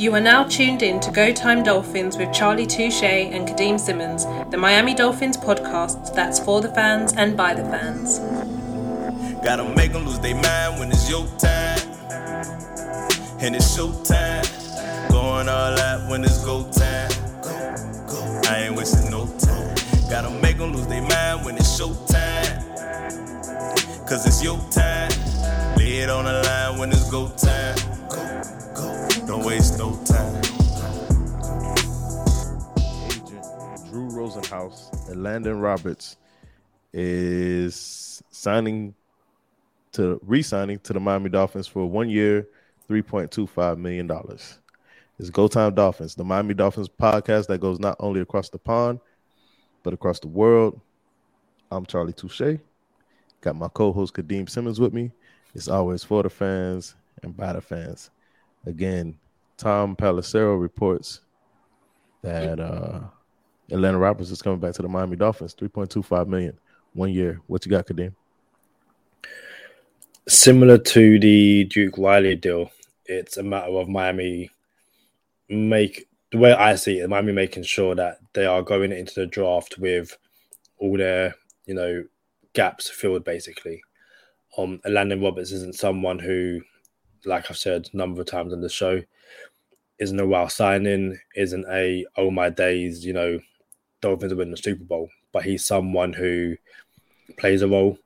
You are now tuned in to Go Time Dolphins with Charlie Touche and Kadeem Simmons, the Miami Dolphins podcast that's for the fans and by the fans. Gotta make them lose their mind when it's your time. And it's show time. Going all out when it's go time. I ain't wasting no time. Gotta make them lose their mind when it's show time. Cause it's your time. Lay it on the line when it's go time. Rosenhaus and Landon Roberts is signing to re-signing to the Miami Dolphins for one year, three point two five million dollars. It's Go Time Dolphins, the Miami Dolphins podcast that goes not only across the pond but across the world. I'm Charlie Touche. Got my co-host Kadeem Simmons with me. It's always for the fans and by the fans. Again, Tom Pelissero reports that uh Elandon Roberts is coming back to the Miami Dolphins, 3.25 million one year. What you got, Kadeem? similar to the Duke Riley deal, it's a matter of Miami make the way I see it, Miami making sure that they are going into the draft with all their, you know, gaps filled basically. Um Landon Roberts isn't someone who, like I've said a number of times on the show, isn't a wow signing, isn't a oh my days, you know, Dolphins winning the Super Bowl, but he's someone who plays a role,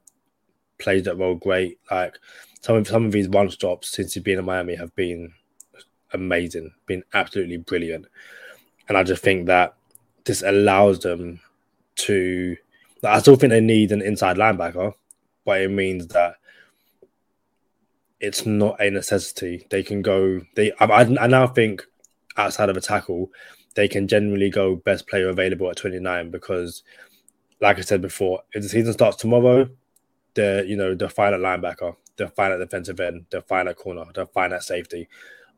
plays that role great. Like some of some of his one stops since he's been in Miami have been amazing, been absolutely brilliant. And I just think that this allows them to. Like, I still think they need an inside linebacker, but it means that it's not a necessity. They can go. They. I, I now think outside of a tackle, they can generally go best player available at 29 because, like I said before, if the season starts tomorrow, the you know the final linebacker, the final defensive end, the final corner, the final safety.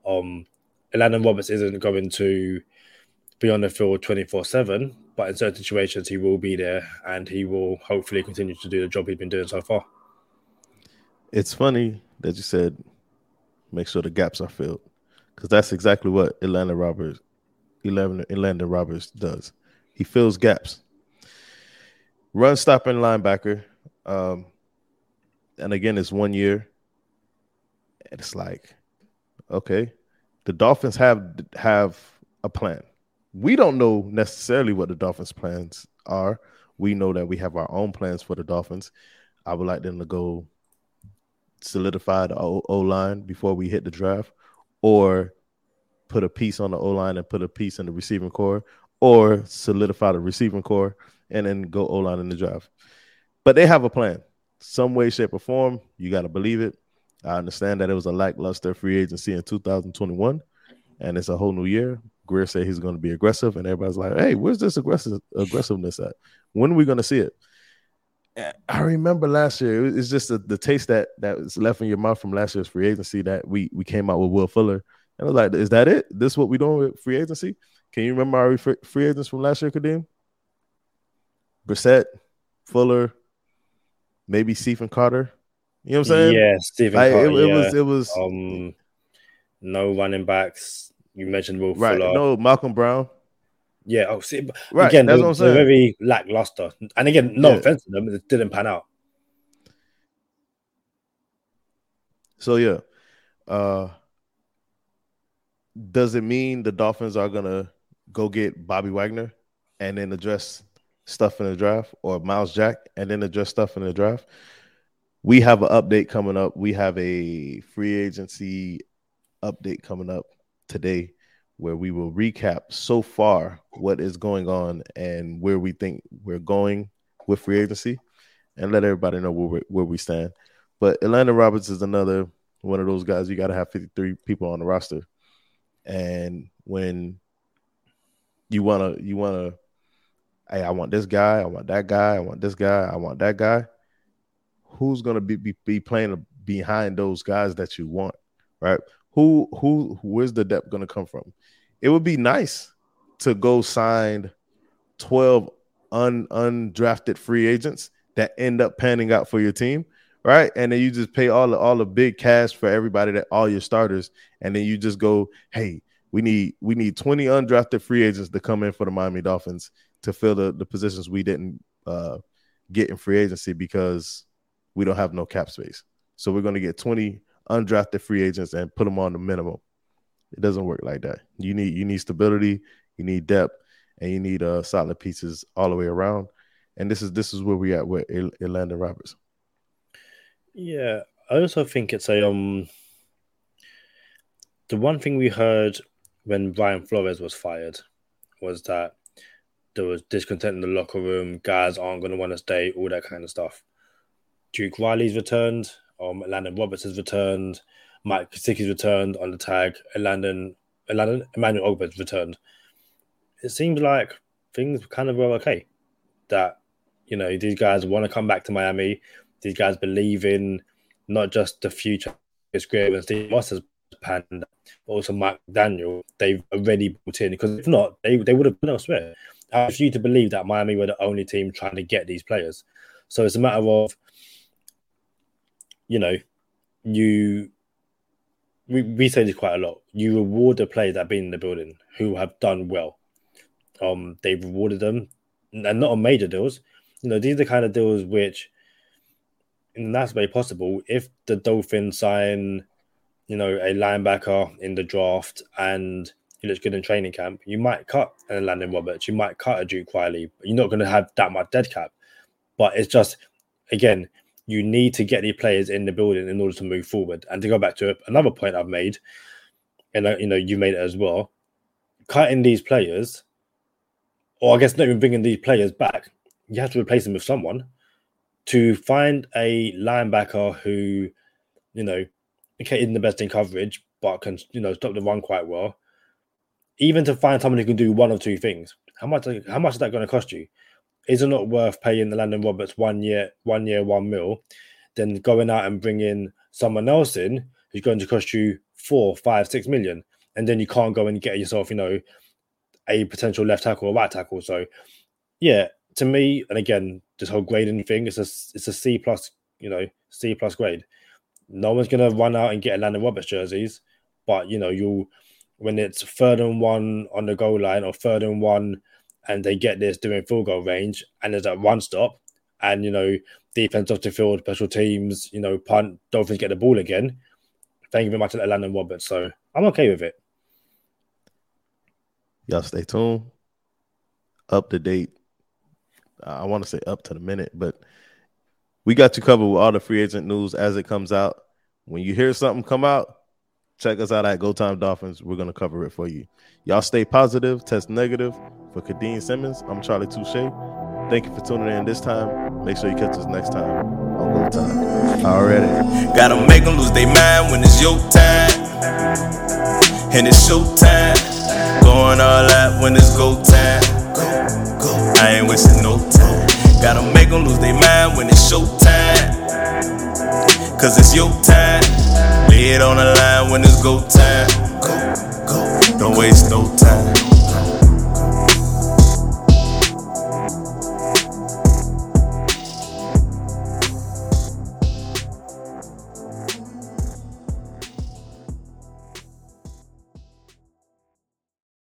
Um, Landon Roberts isn't going to be on the field 24 7, but in certain situations, he will be there and he will hopefully continue to do the job he's been doing so far. It's funny that you said make sure the gaps are filled because that's exactly what Elandon Roberts, Elandon, Elandon Roberts does. He fills gaps. Run stopping linebacker. Um, and again, it's one year. And it's like, okay, the Dolphins have have a plan. We don't know necessarily what the Dolphins' plans are. We know that we have our own plans for the Dolphins. I would like them to go solidify the O line before we hit the draft, or put a piece on the O line and put a piece in the receiving core, or solidify the receiving core and then go O line in the draft. But they have a plan, some way, shape, or form. You got to believe it. I understand that it was a lackluster free agency in 2021, and it's a whole new year. Grier said he's going to be aggressive, and everybody's like, "Hey, where's this aggressive aggressiveness at? When are we going to see it?" I remember last year. It's just the, the taste that that was left in your mouth from last year's free agency that we we came out with Will Fuller, and I was like, "Is that it? This what we doing with free agency?" Can you remember our free agents from last year, Kadeem? Brissett, Fuller, maybe Stephen Carter. You know what I'm saying? Yeah, Stephen Like, Carter. it, it yeah. was it was um, no running backs. You mentioned Will right. Fuller. No, Malcolm Brown. Yeah, oh, see, but Right, again, that's what I'm saying. very lackluster. And again, no Yeah. offense to them, it didn't pan out. So yeah, uh, does it mean the Dolphins are gonna go get Bobby Wagner and then address stuff in the draft, or Myles Jack and then address stuff in the draft? We have an update coming up. We have a free agency update coming up today, where we will recap so far what is going on and where we think we're going with free agency, and let everybody know where we, where we stand. But Elandon Roberts is another one of those guys. You got to have 53 people on the roster, and when you wanna, you wanna, hey, I want this guy, I want that guy, I want this guy, I want that guy. Who's gonna be be, be playing behind those guys that you want, right? Who who where's the depth gonna come from? It would be nice to go sign 12 un undrafted free agents that end up panning out for your team right? And then you just pay all the all the big cash for everybody that all your starters, and then you just go, hey, We need we need 20 undrafted free agents to come in for the Miami Dolphins to fill the, the positions we didn't uh, get in free agency because we don't have no cap space. So we're going to get 20 undrafted free agents and put them on the minimum. It doesn't work like that. You need you need stability, you need depth, and you need uh, solid pieces all the way around. And this is this is where we at with Elandon Roberts. Yeah, I also think it's a um. The one thing we heard when Brian Flores was fired was that there was discontent in the locker room. Guys aren't going to want to stay, all that kind of stuff. Duke Riley's returned. Um, Landon Roberts has returned. Mike Gesicki's returned on the tag. Landon, Landon Emmanuel Ogbah's returned. It seems like things kind of were okay. That you know these guys want to come back to Miami. These guys believe in not just the future. It's great when Steve Ross has panned, but also Mike McDaniel. They've already bought in because if not, they they would have been elsewhere. I you to believe that Miami were the only team trying to get these players. So it's a matter of, you know, you we, we say this quite a lot. You reward the players that have been in the building who have done well. Um, they've rewarded them, and not on major deals. You know, these are the kind of deals which, in that's way possible, if the Dolphins sign, you know, a linebacker in the draft and he looks good in training camp, you might cut a Landon Roberts, you might cut a Duke Riley, but you're not going to have that much dead cap. But it's just, again, you need to get the players in the building in order to move forward. And to go back to another point I've made, and uh, you know you made it as well, cutting these players, or I guess not even bringing these players back, you have to replace them with someone. To find a linebacker who, you know, okay, isn't the best in coverage, but can you know stop the run quite well. Even to find someone who can do one or two things, how much how much is that going to cost you? is it not worth paying the Landon Roberts one year, one year, one mil, then going out and bringing someone else in who's going to cost you four, five, six million, and then you can't go and get yourself, you know, a potential left tackle or right tackle. So, yeah, to me, and again, this whole grading thing, it's a it's a C plus, you know, C plus grade. No one's gonna run out and get a Landon Roberts jerseys, but you know, you'll when it's third and one on the goal line or third and one and they get this doing field goal range, and there's that one stop, and you know, defense off the field, special teams, you know, punt, Dolphins get the ball again. Thank you very much to Landon Roberts. So I'm okay with it. Y'all stay tuned. Up to date. I want to say up to the minute, but we got you covered with all the free agent news as it comes out. When you hear something come out, check us out at Go Time Dolphins. We're gonna cover it for you. Y'all stay positive, test negative. For Kadeem Simmons, I'm Charlie Touche. Thank you for tuning in this time. Make sure you catch us next time on Go Time. Already. Gotta make them lose their mind when it's your time. And it's show time. Going all out when it's go time. I ain't wasting no time. Gotta make them lose their mind when it's show time. Cause it's your time. Lay it on the line when it's go time. Go, go. Don't waste no time.